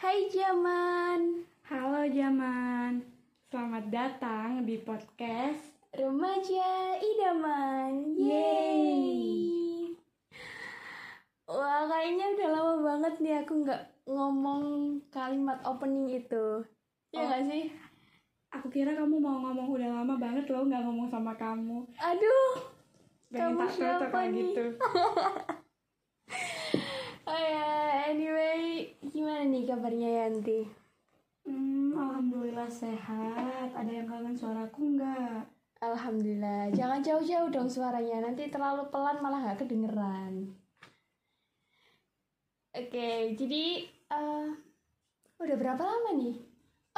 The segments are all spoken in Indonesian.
Hai zaman Halo Jaman, selamat datang di podcast Remaja Idaman. Yeay. Wah kayaknya udah lama banget nih aku nggak ngomong kalimat opening itu. Ya Oh. nggak sih? Aku kira kamu mau ngomong udah lama banget loh nggak ngomong sama kamu. Aduh Pengen Kamu tak siapa kayak nih? gitu Oh ya, anyway Gimana nih kabarnya Yanti? hmm, Alhamdulillah sehat Ada yang kangen suaraku nggak? Alhamdulillah Jangan jauh-jauh dong suaranya Nanti terlalu pelan malah nggak kedengeran Oke, jadi eh, Udah berapa lama nih?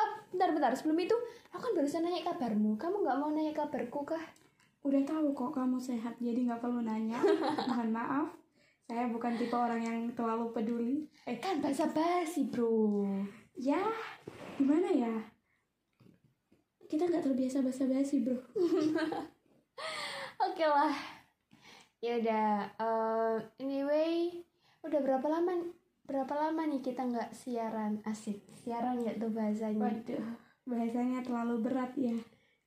Oh, bentar-bentar Sebelum itu Aku kan barusan nanya kabarmu Kamu nggak mau nanya kabarku kah? Udah tahu kok kamu sehat jadi nggak perlu nanya Mohon maaf Saya bukan tipe orang yang terlalu peduli. Eh kan bahasa basi bro. Ya, gimana ya? Kita nggak terbiasa basa-basi bro. Oke lah. Ya udah eh, Anyway Udah berapa lama Berapa lama nih kita nggak siaran? Asik Siaran ya tuh bahasanya? Waduh, bahasanya terlalu berat ya.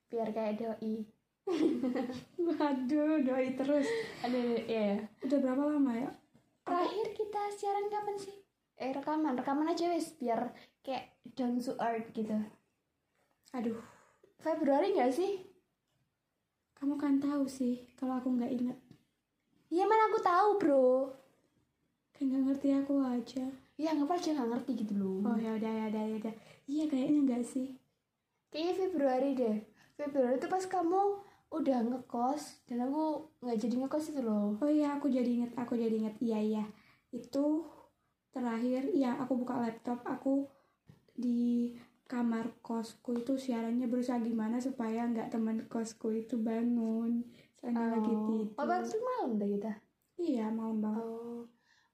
Biar kayak doi Waduh, doi terus. Aduh ya Udah berapa lama ya? Terakhir kita siaran kapan sih? Eh rekaman Rekaman aja wes Biar kayak down to earth gitu Aduh, Februari nggak sih? kamu kan tahu sih kalau aku nggak inget. Iya mana aku tahu bro Kayak nggak ngerti aku aja. Ya nggak aja nggak ngerti gitu loh Oh ya udah ya udah ya udah. Iya kayaknya nggak sih. Kayaknya Februari deh. Februari itu pas kamu udah ngekos dan aku nggak jadi ngekos itu loh. Oh iya aku jadi inget, aku jadi inget. Iya iya. Itu terakhir, iya aku buka laptop, aku di kamar kosku itu siarannya berusaha gimana supaya nggak teman kosku itu bangun soalnya lagi tidur. Oh, berarti malam deh kita. Iya malam banget. Oh.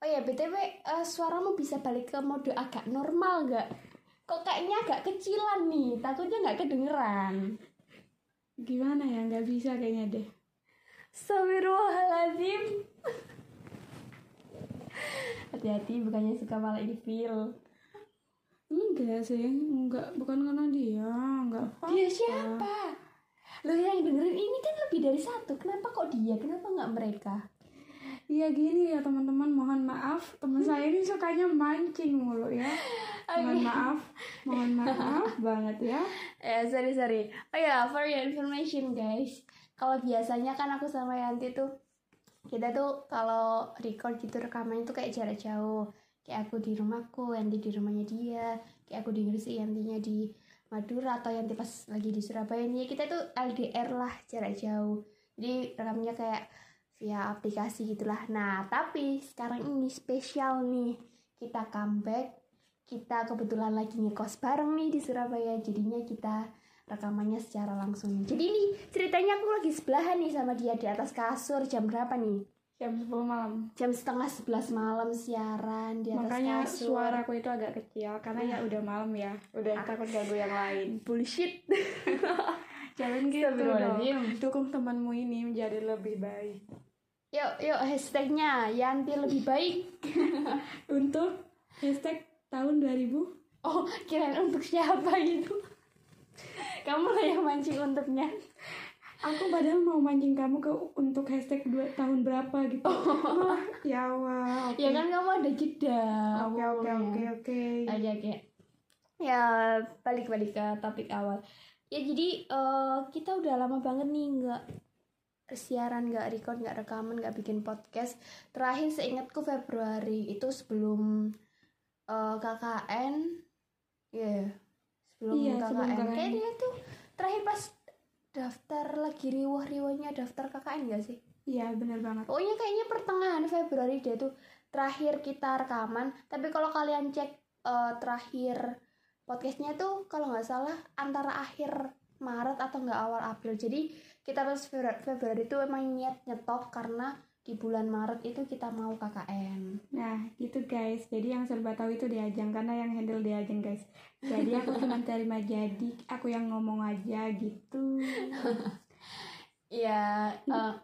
Oh ya btw eh, suaramu bisa balik ke mode agak normal nggak? Kok kayaknya agak kecilan nih, takutnya nggak kedengeran. Gimana ya nggak bisa kayaknya deh. Astagfirullahaladzim. Hati-hati bukannya suka malah ilfil. Enggak sih, enggak bukan karena dia, enggak apa. Dia siapa? Lo yang dengerin ini kan lebih dari satu. Kenapa kok dia? Kenapa nggak mereka? Iya gini ya teman-teman, mohon maaf teman saya ini sukanya mancing mulu ya. Mohon maaf, mohon maaf banget ya. Eh sorry sorry. Oh ya for your information guys. Kalau biasanya kan aku sama Yanti tuh kita tuh kalau record gitu rekamannya tuh kayak jarak jauh. Kayak aku di rumahku, Yanti di rumahnya dia. Kayak aku di Gresik, Yantinya di Madura atau Yanti pas lagi di Surabaya nih. Kita tuh LDR lah jarak jauh. Jadi rekamnya kayak via aplikasi gitulah. Nah tapi sekarang ini spesial nih kita comeback kita kebetulan lagi ngekos bareng nih di Surabaya jadinya kita rekamannya secara langsung jadi ini ceritanya aku lagi sebelahan nih sama dia di atas kasur jam berapa nih Jam 10 malam. jam setengah sebelas malam siaran di atas Makanya kasur suaraku itu agak kecil karena ya udah malam ya. Udah takut ganggu yang lain. bullshit Jangan gitu dong. Dukung temanmu ini menjadi lebih baik. yuk yuk hashtagnya Yanti lebih baik Untuk hashtag tahun 2000 oh kirain untuk siapa gitu kamu lah yang mancing untuknya. Aku padahal mau mancing kamu ke untuk hashtag dua, tahun berapa gitu. Wah, ya Allah. ya kan kamu ada jeda. Oke oke oke oke. aja kayak ya balik balik ke topik awal. Ya jadi eh, kita udah lama banget nih nggak siaran nggak record nggak rekaman nggak bikin podcast. Terakhir seingatku Februari itu sebelum eh, KKN ya sebelum Iya, KKN sebelum KKN. kayaknya tuh terakhir pas daftar lagi riwah-riwahnya daftar KKN gak sih Iya benar banget. Pokoknya kayaknya pertengahan Februari dia tuh terakhir kita rekaman. Tapi kalau kalian cek eh, terakhir podcastnya tuh kalau nggak salah antara akhir Maret atau nggak awal April. Jadi kita pas Februari, Februari itu emang niat nyetop karena di bulan Maret itu kita mau KKN. Nah gitu guys. Jadi yang serba tahu itu diajeng karena yang handle diajeng guys. Jadi aku cuma terima jadi aku yang ngomong aja gitu. Iya, eh,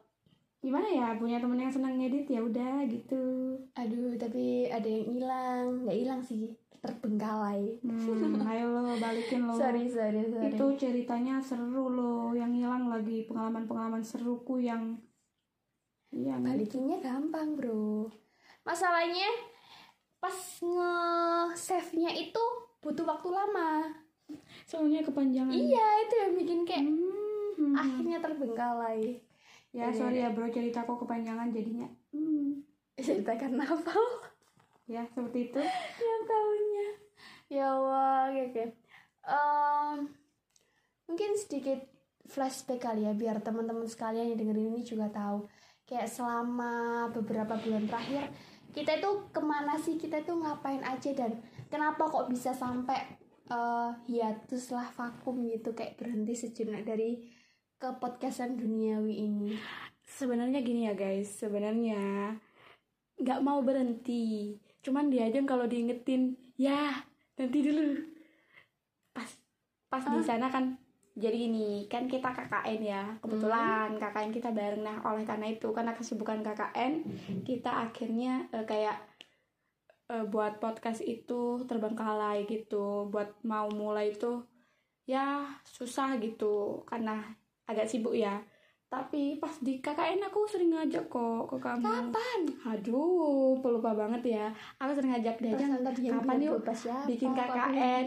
Gimana ya punya temen yang senang ngedit ya udah gitu. aduh tapi ada yang hilang, nggak hilang sih. terbengkalai Hmm, ayo lo balikin lo. sorry sorry sorry Itu ceritanya seru lo, yang hilang lagi pengalaman-pengalaman seruku yang yang balikinnya gampang bro masalahnya pas nge save nya itu butuh waktu lama soalnya kepanjangan. iya itu yang bikin kayak Hmm. akhirnya terbengkalai Ya Iya, sorry iya. ya bro ceritaku kepanjangan jadinya. Hmm. ceritakan apa Ya seperti itu. yang tahunya ya Allah oke oke Em, mungkin sedikit flashback kali ya biar teman-teman sekalian yang dengerin ini juga tahu kayak selama beberapa bulan terakhir kita itu ke mana sih kita itu ngapain aja dan kenapa kok bisa sampai eh hiatus lah vakum gitu kayak berhenti sejenak dari ke podcastan duniawi ini Sebenarnya gini ya guys, sebenarnya nggak mau berhenti. Cuman dia aja kalau diingetin, ya nanti dulu. Pas pas di Ah. sana kan jadi ini kan kita KKN ya kebetulan KKN kita bareng. Nah oleh karena itu karena kesibukan KKN kita akhirnya eh, kayak eh, buat podcast itu terbengkalai gitu. Buat mau mulai itu ya susah gitu karena agak sibuk ya. Tapi pas di KKN aku sering ngajak kok ke kamu. Kapan? Aduh pelupa banget ya. Aku sering ngajak dia kapan yuk "Lupa siapa, bikin KKN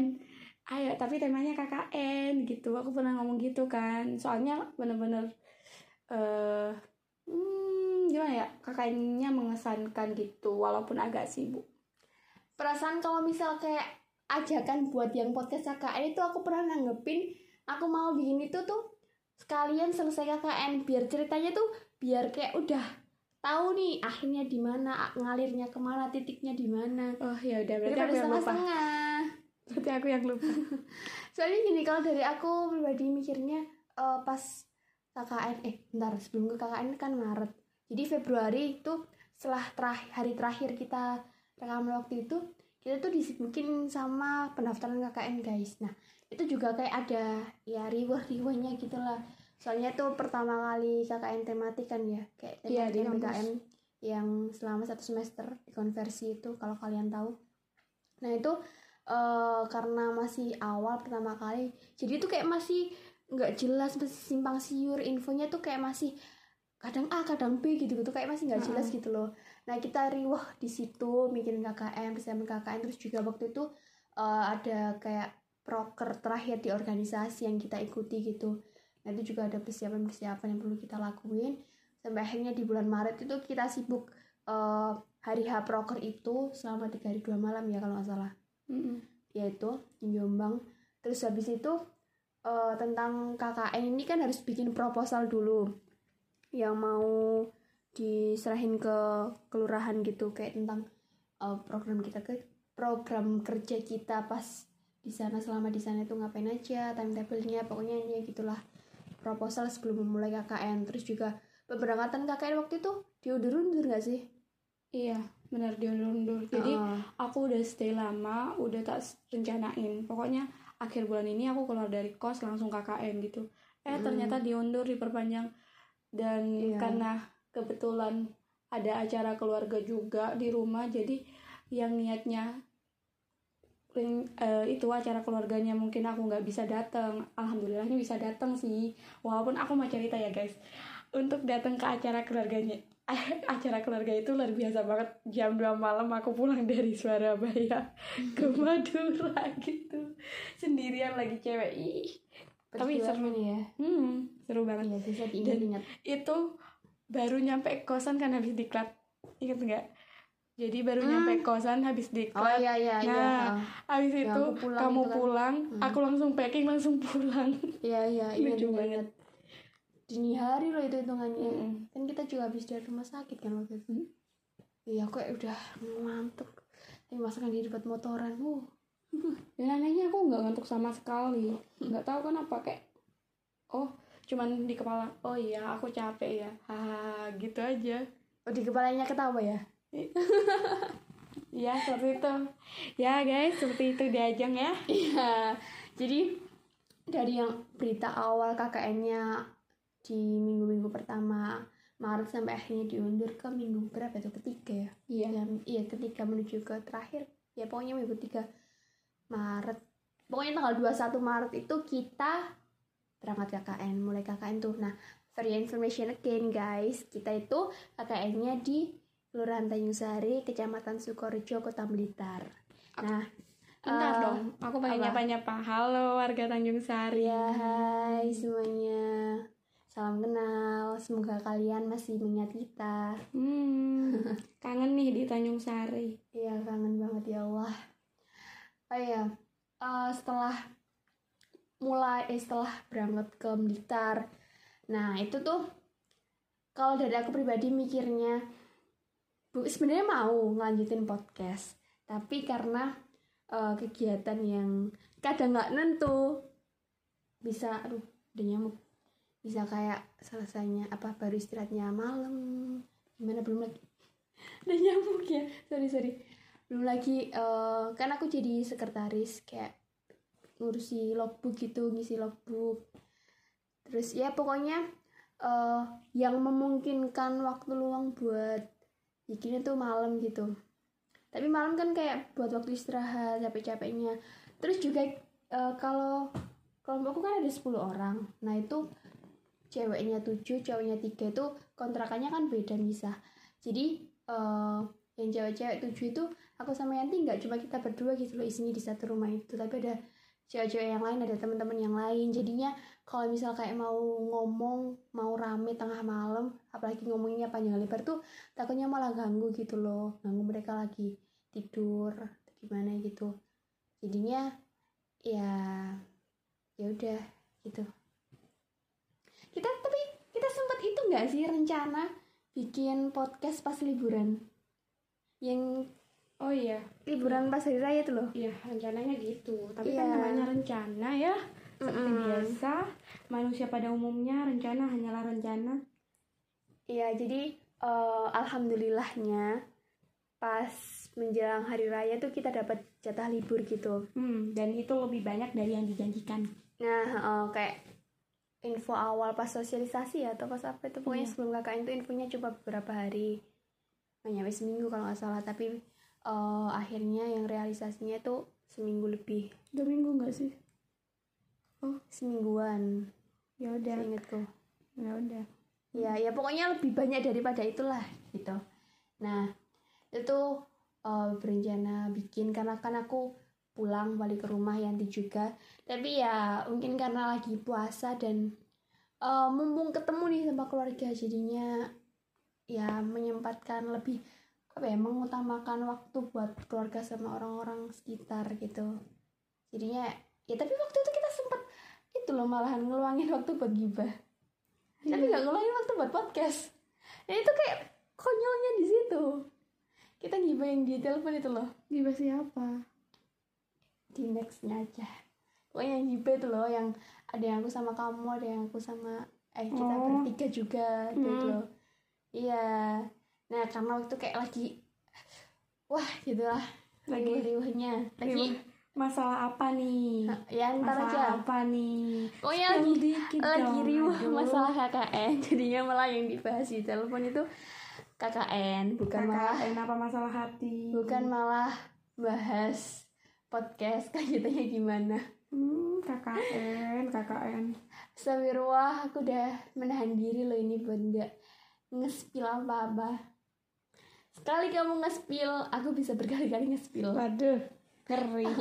ayo tapi temanya KKN gitu. Aku pernah ngomong gitu kan. Soalnya bener-bener eh hmm, gimana ya? KKN-nya mengesankan gitu walaupun agak sibuk. Perasaan kalau misal kayak ajakan buat yang podcast KKN itu aku pernah nanggepin aku mau bikin itu tuh sekalian selesai KKN biar ceritanya tuh biar kayak udah tahu nih akhirnya di mana ngalirnya ke mana titiknya di mana. Oh ya udah berarti aku yang lupa berarti aku yang lupa. Soalnya gini kalau dari aku pribadi mikirnya eh, pas KKN eh bentar sebelum ke KKN kan Maret. Jadi Februari itu setelah terakhir, hari terakhir kita rekaman waktu itu kita tuh disibukin sama pendaftaran KKN guys. Nah itu juga kayak ada ya riwah-riwahnya gitu lah. Soalnya tuh pertama kali KKN tematik kan ya kayak Iya, di tematik kampus. KKN yang selama satu semester dikonversi itu kalau kalian tahu. Nah itu eh karena masih awal pertama kali jadi itu kayak masih nggak jelas masih simpang siur infonya tuh kayak masih kadang A kadang B gitu gitu kayak masih nggak jelas gitu loh. Nah kita riwah di situ mikirin KKN persiapan KKN terus juga waktu itu eh, ada kayak proker terakhir di organisasi yang kita ikuti gitu. Nah itu juga ada persiapan-persiapan yang perlu kita lakuin. Sampai akhirnya di bulan Maret itu kita sibuk eh, hari H proker itu selama tiga hari dua malam ya kalau nggak salah Mm-mm. yaitu Jombang. Terus habis itu eh, tentang KKN ini kan harus bikin proposal dulu. Yang mau diserahin ke kelurahan gitu kayak tentang eh, program kita ke program kerja kita pas di sana selama di sana itu ngapain aja timetable-nya pokoknya ini gitulah. Proposal sebelum memulai KKN terus juga pemberangkatan KKN waktu itu diundur-undur nggak sih? iya benar diundur-undur jadi Heeh. aku udah stay lama udah tak rencanain. Pokoknya akhir bulan ini aku keluar dari kos langsung KKN gitu. Eh Hmm. ternyata diundur diperpanjang. Dan Iya. karena kebetulan ada acara keluarga juga di rumah jadi yang niatnya ring- eh, itu acara keluarganya mungkin aku nggak bisa datang alhamdulillahnya bisa datang sih. Walaupun aku mau cerita ya guys. Untuk datang ke acara keluarganya acara keluarga itu luar biasa banget. Jam 2 malam aku pulang dari Surabaya ke Madura gitu. Sendirian lagi cewek. Ih tapi seru Perjuangan ya. Hmm, seru banget iya bisa diingat-ingat itu baru nyampe kosan kan habis diklat inget nggak? Jadi baru Hmm. nyampe kosan habis oh diklat iya iya iya. Nah, Heeh. habis Yang itu pulang kamu itu kan. pulang Hmm. aku langsung packing langsung pulang. Iya iya ingat Lucu ingat, banget. Dini hari loh itu hitungannya. Mm-mm. Kan kita juga habis dari rumah sakit kan waktu itu. Hmm. Iya kok udah ngantuk. Tapi masakan di debat motoran. Uh. dan anehnya aku nggak ngantuk sama sekali nggak tahu kenapa kayak oh cuman di kepala oh iya aku capek ya hahaha gitu aja Oh di kepalanya ketawa ya. ya seperti itu ya guys seperti itu diajang ya Iya. Jadi dari yang berita awal KKN-nya di minggu-minggu pertama Maret sampai akhirnya diundur ke minggu berapa itu ketiga ya? iya yang iya ketika menuju ke terakhir ya pokoknya minggu tiga Maret pokoknya tanggal 21 Maret itu kita berangkat KKN mulai KKN tuh nah for your information again guys kita itu KKN-nya di Kelurahan Tanjung Sari Kecamatan Sukorejo Kota Blitar nah Bentar eh, dong, aku pengen apa? nyapa-nyapa. Halo warga Tanjung Sari. Ya, hai semuanya. Salam kenal. Semoga kalian masih mengingat kita. Hmm, kangen nih di Tanjung Sari. Iya, kangen banget ya Allah. Oh iya, eh, setelah mulai eh, setelah berangkat ke Blitar. Nah, itu tuh kalau dari aku pribadi mikirnya Bu, sebenarnya mau ngelanjutin podcast, tapi karena eh, kegiatan yang kadang nggak nentu bisa aduh udah nyamuk bisa kayak selesainya apa baru istirahatnya malam. Gimana? Belum lagi. Udah nyamuk ya? Sorry sorry. Belum lagi eh, kan aku jadi sekretaris kayak ngurusi logbook gitu ngisi logbook. Terus ya pokoknya eh, yang memungkinkan waktu luang buat bikinnya tuh malam gitu. Tapi malam kan kayak buat waktu istirahat capek-capeknya. Terus juga eh, kalau kelompokku kan ada 10 orang. Nah itu ceweknya 7 cowoknya 3 itu kontrakannya kan beda misah jadi eh, yang cewek-cewek 7 itu aku sama Yanti nggak cuma kita berdua gitu loh isinya di satu rumah itu tapi ada cewek-cewek yang lain ada teman-teman yang lain. Jadinya kalau misal kayak mau ngomong mau rame tengah malam apalagi ngomongnya panjang lebar tuh takutnya malah ganggu gitu loh ganggu mereka lagi tidur atau gimana gitu. Jadinya ya ya udah gitu kita sempat itu nggak sih rencana bikin podcast pas liburan yang Oh iya, liburan pas hari raya tuh loh iya rencananya gitu. Tapi Iya. kan namanya rencana ya. Seperti Mm-mm. biasa, manusia pada umumnya rencana hanyalah rencana. Iya, jadi eh, alhamdulillahnya pas menjelang hari raya tuh kita dapat jatah libur gitu. Hmm, dan itu lebih banyak dari yang dijanjikan. Nah, eh, kayak info awal pas sosialisasi ya atau pas apa itu pokoknya Iya. sebelum KKN itu infonya cuma beberapa hari. Nggak nyampe seminggu kalau nggak salah, tapi eh, akhirnya yang realisasinya tuh seminggu lebih, Dua minggu nggak sih? semingguan, Ya udah, seingetku. ya udah. ya ya pokoknya lebih banyak daripada itulah gitu nah itu eh, berencana bikin karena kan aku pulang balik ke rumah Yanti juga. Tapi ya mungkin karena lagi puasa dan eh, mumpung ketemu nih sama keluarga jadinya ya menyempatkan lebih apa ya mengutamakan waktu buat keluarga sama orang-orang sekitar gitu. Jadinya ya tapi waktu itu kita sempet itu loh malahan ngeluangin waktu buat gibah. Tapi nggak ngeluangin waktu buat podcast. Ya itu kayak konyolnya di situ. Kita gibah yang di telepon itu loh. Gibah siapa? Di nextnya aja pokoknya yang gibah itu loh yang ada yang aku sama kamu ada yang aku sama eh kita Oh. bertiga juga gitu Hmm. loh iya nah karena waktu kayak lagi wah gitu lah lagi riuhnya lagi Riuh. Masalah apa nih? ya ntar aja Masalah apa nih? pokoknya Spill lagi dikit lagi riuh aduh. masalah KKN jadinya malah yang dibahas di telepon itu KKN bukan malah KKN apa masalah hati? bukan malah bahas podcast kayak gimana? Hmm, KKN, KKN. Astagfirullah aku udah menahan diri loh ini buat nggak ngespil apa-apa. Sekali kamu ngespil aku bisa berkali-kali ngespil Waduh, ngeri.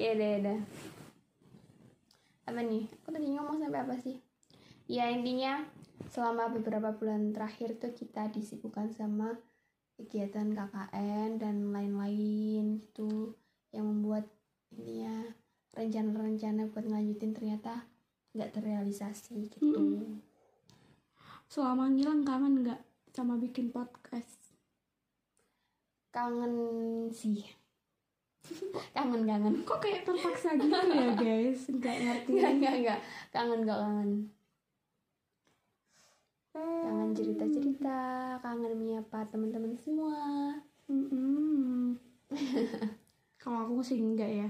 ya ya udah. Apa nih? Aku tadi ngomong sampai apa sih? Ya intinya selama beberapa bulan terakhir tuh kita disibukkan sama kegiatan KKN dan lain-lain gitu yang membuat intinya rencana-rencana buat ngelanjutin ternyata nggak terrealisasi gitu Mm-mm. Selama ngilang kangen nggak sama bikin podcast? kangen sih kangen kangen Kok kayak terpaksa gitu ya guys? Nggak ngerti. nggak nggak nggak kangen nggak kangen kangen cerita cerita kangen menyapa teman-teman semua Mm-mm. Kalau aku sih enggak ya.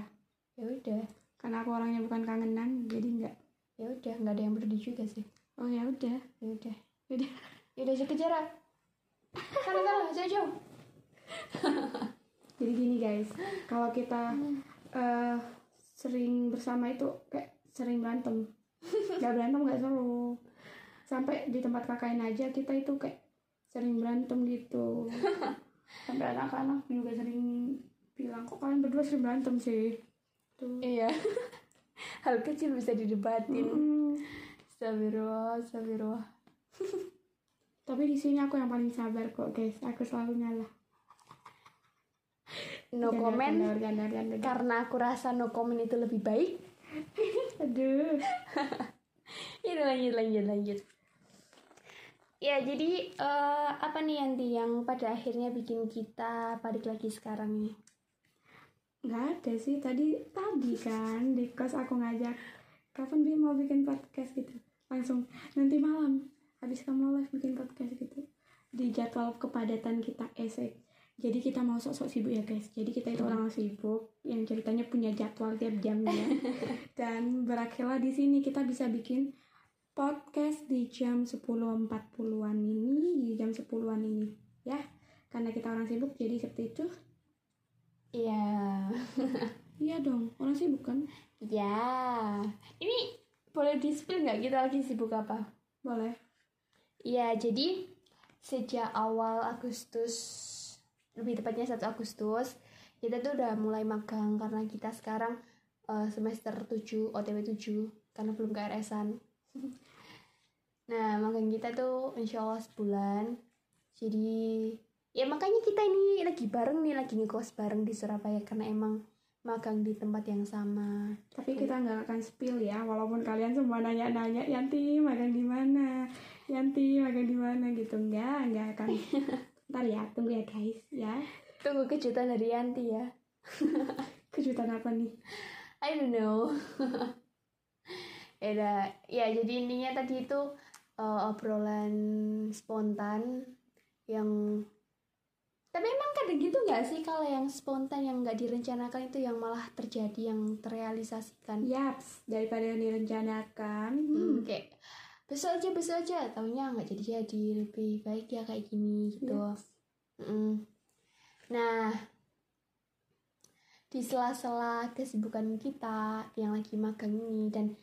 ya udah Karena aku orangnya bukan kangenan, jadi enggak. ya udah nggak ada yang berdua juga sih Oh ya udah. ya udah Udah. ya udah jaga jarak sana sana jauh jadi gini guys kalau kita eh, sering bersama itu kayak sering berantem nggak berantem nggak seru sampai di tempat KKN aja kita itu kayak sering berantem gitu. Sampai anak-anak juga sering bilang kok kalian berdua sering berantem sih? Tuh iya. Hal kecil bisa didebatin. Mm-mm. Astagfirullah, astagfirullah. tapi di sini aku yang paling sabar kok guys. Aku selalu ngalah No comment karena aku rasa no comment itu lebih baik. aduh. Ini lanjut, lanjut, lanjut. Ya, jadi eh, apa nih Yanti yang pada akhirnya bikin kita balik lagi sekarang ini? nggak ada sih tadi tadi kan di kos aku ngajak kapan bi mau bikin podcast? gitu. Langsung nanti malam habis kamu live bikin podcast gitu. Di jadwal kepadatan kita esek jadi kita mau sok-sok sibuk ya guys. Jadi kita itu orang sibuk yang ceritanya punya jadwal tiap jamnya. Dan berakhirlah di sini kita bisa bikin podcast di jam 10.40-an ini di jam 10-an ini ya karena kita orang sibuk jadi seperti itu Iya. iya dong orang sibuk kan Ya. Ini boleh di-spill nggak kita lagi sibuk apa? boleh Ya, jadi sejak awal Agustus, lebih tepatnya 1 Agustus, kita tuh udah mulai magang karena kita sekarang eh, semester 7, OTW 7, karena belum KRS-an. Nah, magang kita tuh insya Allah sebulan. Jadi, ya makanya kita ini lagi bareng nih, lagi ngekos bareng di Surabaya karena emang magang di tempat yang sama. tapi kita nggak akan spill ya walaupun kalian semua nanya-nanya Yanti magang di mana Yanti magang di mana gitu nggak nggak akan ntar ya tunggu ya guys ya Tunggu kejutan dari Yanti ya. kejutan apa nih I don't know. ya ya jadi intinya tadi itu eh, obrolan spontan yang tapi emang kadang gitu nggak sih kalau yang spontan yang nggak direncanakan itu yang malah terjadi yang terrealisasikan yaps daripada yang direncanakan Hmm, hmm. kayak besok aja besok aja taunya nggak jadi jadi lebih baik ya kayak gini gitu Yaps. Mm. Nah, di sela-sela kesibukan kita yang lagi magang ini dan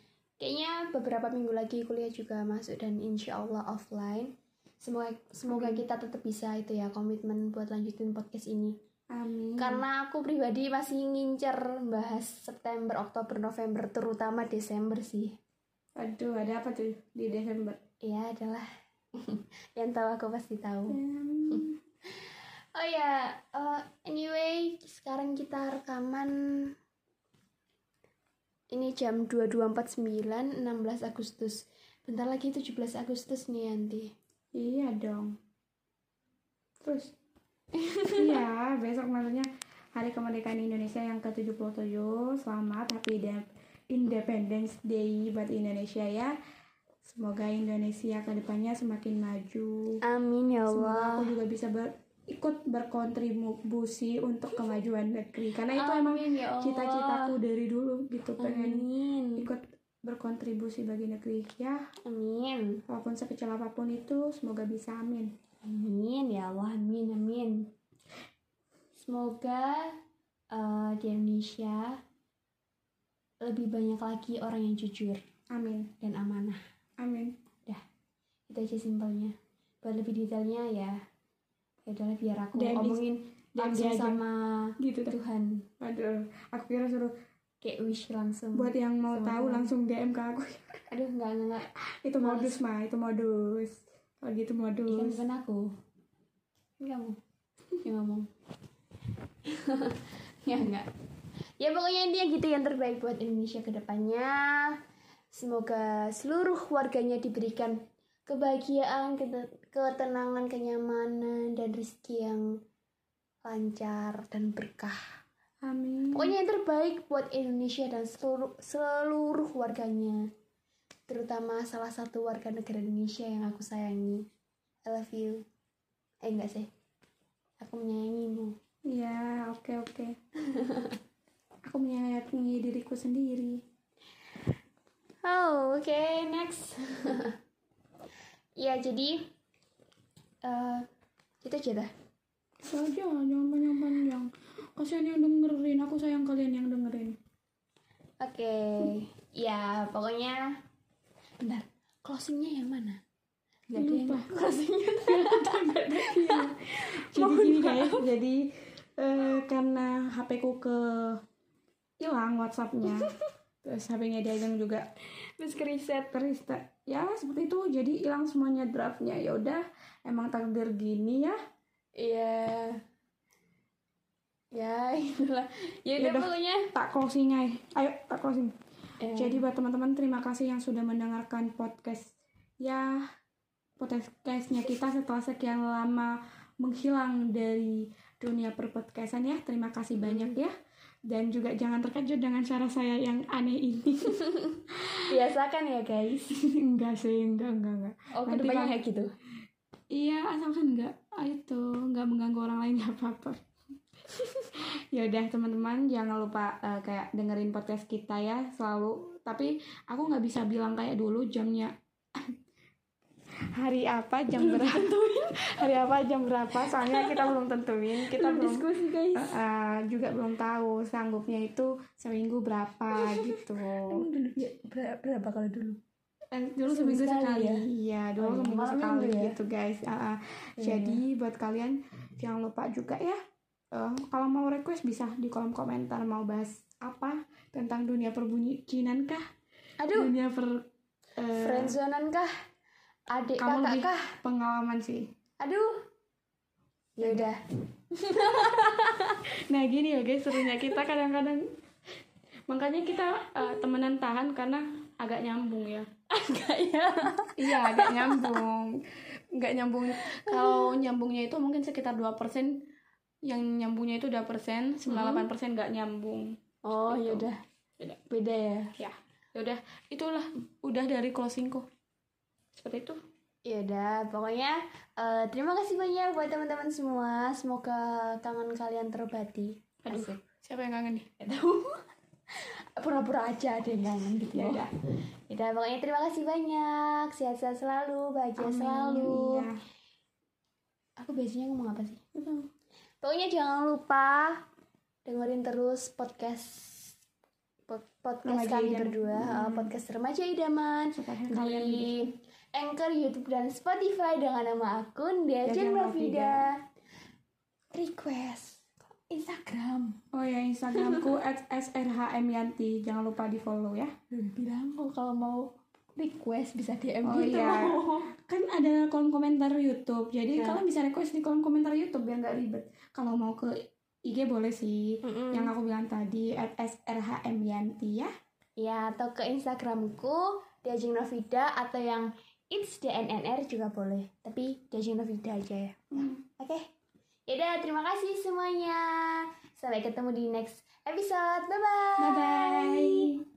kayaknya beberapa minggu lagi kuliah juga masuk dan insya Allah offline. Semoga semoga Amin. kita tetap bisa itu ya komitmen buat lanjutin podcast ini. amin Karena aku pribadi masih ngincer bahas September, Oktober, November, terutama Desember sih. aduh ada apa tuh di Desember Ya adalah yang tahu aku pasti tahu. Hmm. Oh ya, eh, anyway, sekarang kita rekaman ini jam 22.49, 16 Agustus. Bentar lagi 17 Agustus nih Yanti. iya dong terus iya besok maksudnya hari kemerdekaan Indonesia yang ke-77 selamat happy Inde- Independence Day buat Indonesia ya semoga Indonesia ke depannya semakin maju Amin ya semoga Allah. aku juga bisa ber- ikut berkontribusi untuk kemajuan negeri karena itu emang Amin ya Allah. cita-citaku dari dulu gitu pengen Amin. ikut berkontribusi bagi negeri ya Amin. walaupun sekecil apa pun itu semoga bisa amin Amin ya Allah. Amin amin. Semoga eh, di Indonesia lebih banyak lagi orang yang jujur amin dan amanah. amin itu aja simpelnya buat lebih detailnya ya ya udahlah biar aku Dan di- omongin dan langsung sama gitu dah Tuhan. Aduh aku kira suruh kayak wish langsung. buat yang mau tahu langsung DM ke aku. Aduh enggak enggak itu Males. modus mah itu modus. Kalau gitu modus. Bukan aku. Ini kamu. Yang ngomong. Ya enggak. Ya pokoknya intinya gitu yang terbaik buat Indonesia ke depannya semoga seluruh warganya diberikan kebahagiaan ketenangan kenyamanan dan rezeki yang lancar dan berkah amin Pokoknya yang terbaik buat Indonesia dan seluruh seluruh warganya. Terutama salah satu warga negara Indonesia yang aku sayangi. I love you. Eh enggak sih. Aku menyayangimu. ya oke oke aku menyayangi diriku sendiri Oh, oke, next. ya, jadi aja dah. saja jangan panjang panjang kasihan yang dengerin aku sayang kalian yang dengerin Oke, ya pokoknya bentar closingnya yang mana? Yang Lupa. closingnya. Iya. jadi gini guys jadi eh, karena HP ku ke hilang WhatsAppnya terus HP-nya dia hilang juga Terus ke riset. terus ta- ya seperti itu jadi hilang semuanya draftnya ya udah emang takdir gini ya Iya. Ya itulah. Ya udah Yaudah. pokoknya. tak closing aja ayo tak closing Eh, jadi buat teman-teman terima kasih yang sudah mendengarkan podcast ya podcastnya kita setelah sekian lama menghilang dari dunia perpodcastan ya terima kasih banyak ya dan juga jangan terkejut dengan cara saya yang aneh ini biasakan ya guys. enggak sih enggak enggak enggak Oh Nanti ke depannya kayak gitu. Iya asalkan enggak ah, itu enggak mengganggu orang lain nggak apa-apa. Ya udah teman-teman jangan lupa eh, kayak dengerin podcast kita ya selalu. Tapi aku nggak bisa bilang kayak dulu jamnya hari apa jam berapa. hari apa jam berapa soalnya kita belum tentuin. Kita belum diskusi guys. eh, eh, juga belum tahu sanggupnya itu seminggu berapa gitu. Ya, ber- berapa kalau dulu? Eh, dulu Seminggu seminggu sekali sekali, ya? iya dulu Oh iya, seminggu sekali ya? gitu guys ah. Iya. jadi buat kalian jangan lupa juga ya eh, kalau mau request bisa di kolom komentar mau bahas apa tentang dunia perbucinan kah Aduh, dunia per eh, friendzonan kah? Adik kamu kakak kah? pengalaman sih Aduh. Ya udah. nah gini ya guys serunya kita kadang-kadang makanya kita eh, temenan tahan karena agak nyambung ya Enggak ya. iya agak nyambung nggak nyambung kalau nyambungnya itu mungkin sekitar 2% yang nyambungnya itu 2% 98% nggak nyambung Oh, ya udah. Beda. Beda ya. ya ya udah itulah udah dari closingku seperti itu Ya udah, pokoknya eh, terima kasih banyak buat teman-teman semua. Semoga kangen kalian terobati. aduh Asik. siapa yang kangen nih Gak tahu. Pura-pura aja ada yang kangen gitu. ya udah Ya udah, pokoknya terima kasih banyak. Sehat-sehat selalu, bahagia Amin. selalu. Iya. Aku biasanya ngomong apa sih? Tahu. Pokoknya jangan lupa dengerin terus podcast pod- podcast Remaja kami Idaman. berdua, Hmm. uh, podcast remaja idaman supaya kalian di Anchor, YouTube dan Spotify dengan nama akun Diajeng Novida. Request Instagram. oh ya instagramku @srhmyanti jangan lupa di follow ya Bilang oh, kalau mau request bisa DM Oh, gitu. iya. kan ada kolom komentar YouTube jadi Ya. kalian bisa request di kolom komentar YouTube biar nggak ribet kalau mau ke IG boleh sih Mm-mm. yang aku bilang tadi @srhmyanti ya Ya, atau ke Instagramku Diajeng Novida atau yang It's DNNR juga boleh. Tapi Diajeng Novida aja ya. Oke. Yaudah, terima kasih semuanya. Sampai ketemu di next episode. Bye-bye. bye bye